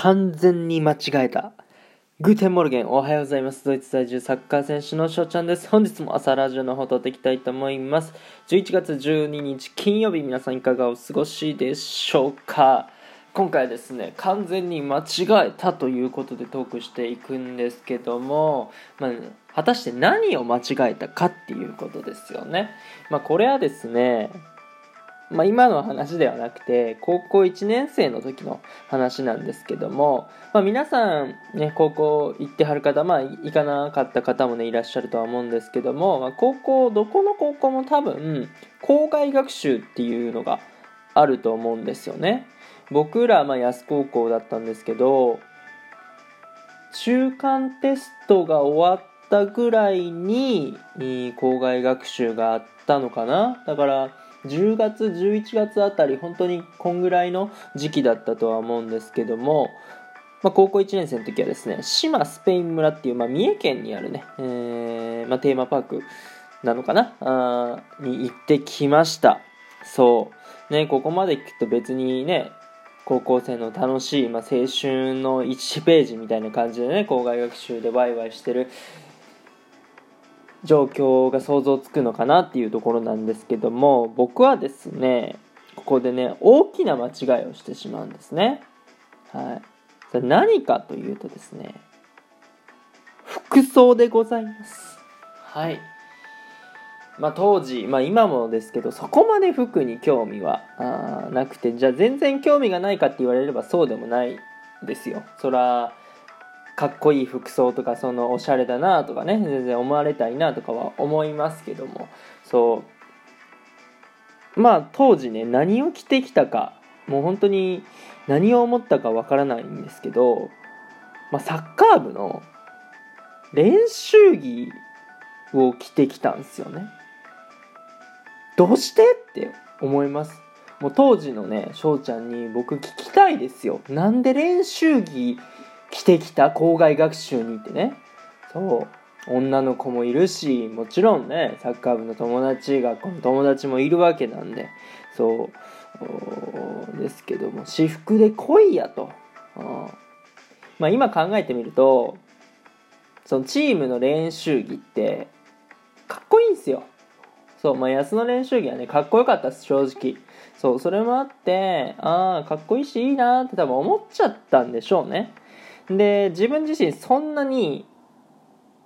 完全に間違えた。 Guten Morgen、おはようございます。ドイツ在住サッカー選手の翔ちゃんです。本日も朝ラジオの方撮っていきたいと思います。11月12日金曜日、皆さんいかがお過ごしでしょうか今回はですね、完全に間違えたということでトークしていくんですけども、まあ、果たして何を間違えたかっていうことですよね。まあ、これはですね、まあ、今の話ではなくて高校1年生の時の話なんですけども、まあ、皆さん、ね、高校行ってはる方、まあ、行かなかった方も、ね、いらっしゃるとは思うんですけども、まあ、高校どこの高校も多分校外学習っていうのがあると思うんですよね。僕ら、まあ、安高校だったんですけど中間テストが終わったぐらいに校外学習があったのかな。だから10月11月あたり本当にこんぐらいの時期だったとは思うんですけども、まあ、高校1年生の時はですね志摩スペイン村っていう、まあ、三重県にあるね、えーまあ、テーマパークなのかな？あに行ってきました。そう。ねここまで聞くと別にね高校生の楽しい、ま、青春の1ページみたいな感じでね校外学習でワイワイしてる状況が想像つくのかなっていうところなんですけども僕はですねここでね大きな間違いをしてしまうんですね。はい。それ何かというとですね服装でございます。はい。まあ、当時、まあ、今もですけどそこまで服に興味はあなくてじゃあ全然興味がないかって言われればそうでもないですよ。そらかっこいい服装とかそのおしゃれだなとかね全然思われたいなとかは思いますけども。そう。まあ当時ね何を着てきたかもう本当に何を思ったかわからないんですけど、まあ、サッカー部の練習着を着てきたんですよね。どうしてって思います。もう当時のね翔ちゃんに僕聞きたいですよ。なんで練習着着てきた校外学習に行ってね。そう。女の子もいるしもちろんねサッカー部の友達学校の友達もいるわけなんで。そう。ですけども私服で来いやと、まあ、今考えてみるとそのチームの練習着ってかっこいいんすよ。そう。まあ安の練習着はねかっこよかったです正直。そう。それもあってああかっこいいしいいなって多分思っちゃったんでしょうね。で自分自身そんなに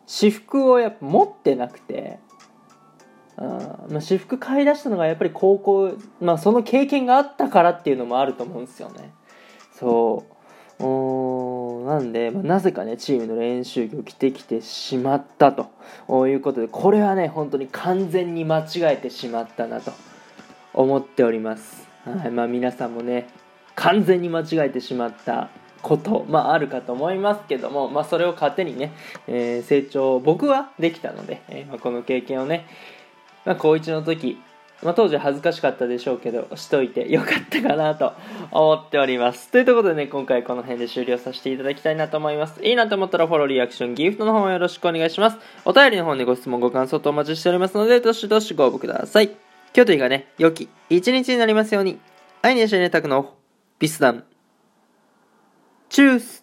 私服をやっぱ持ってなくてあまあ、私服買い出したのがやっぱり高校、まあ、その経験があったからっていうのもあると思うんですよね。そう。なんで、まあ、なぜかねチームの練習着を着てきてしまったと。いうことでこれはね本当に完全に間違えてしまったなと思っております、はいまあ、皆さんもね完全に間違えてしまったこと、まあ、あるかと思いますけども、まあ、それを糧にね、えー、成長僕はできたので、えー、まあ、この経験をね、まあ、高1の時、まあ、当時恥ずかしかったでしょうけどしといてよかったかなと思っております。ということでね今回この辺で終了させていただきたいなと思います。いいなと思ったらフォローリアクションギフトの方もよろしくお願いします。お便りの方でご質問ご感想とお待ちしておりますのでどしどしご応募ください。今日というかね良き一日になりますように。愛にしねたくのビスダンチュース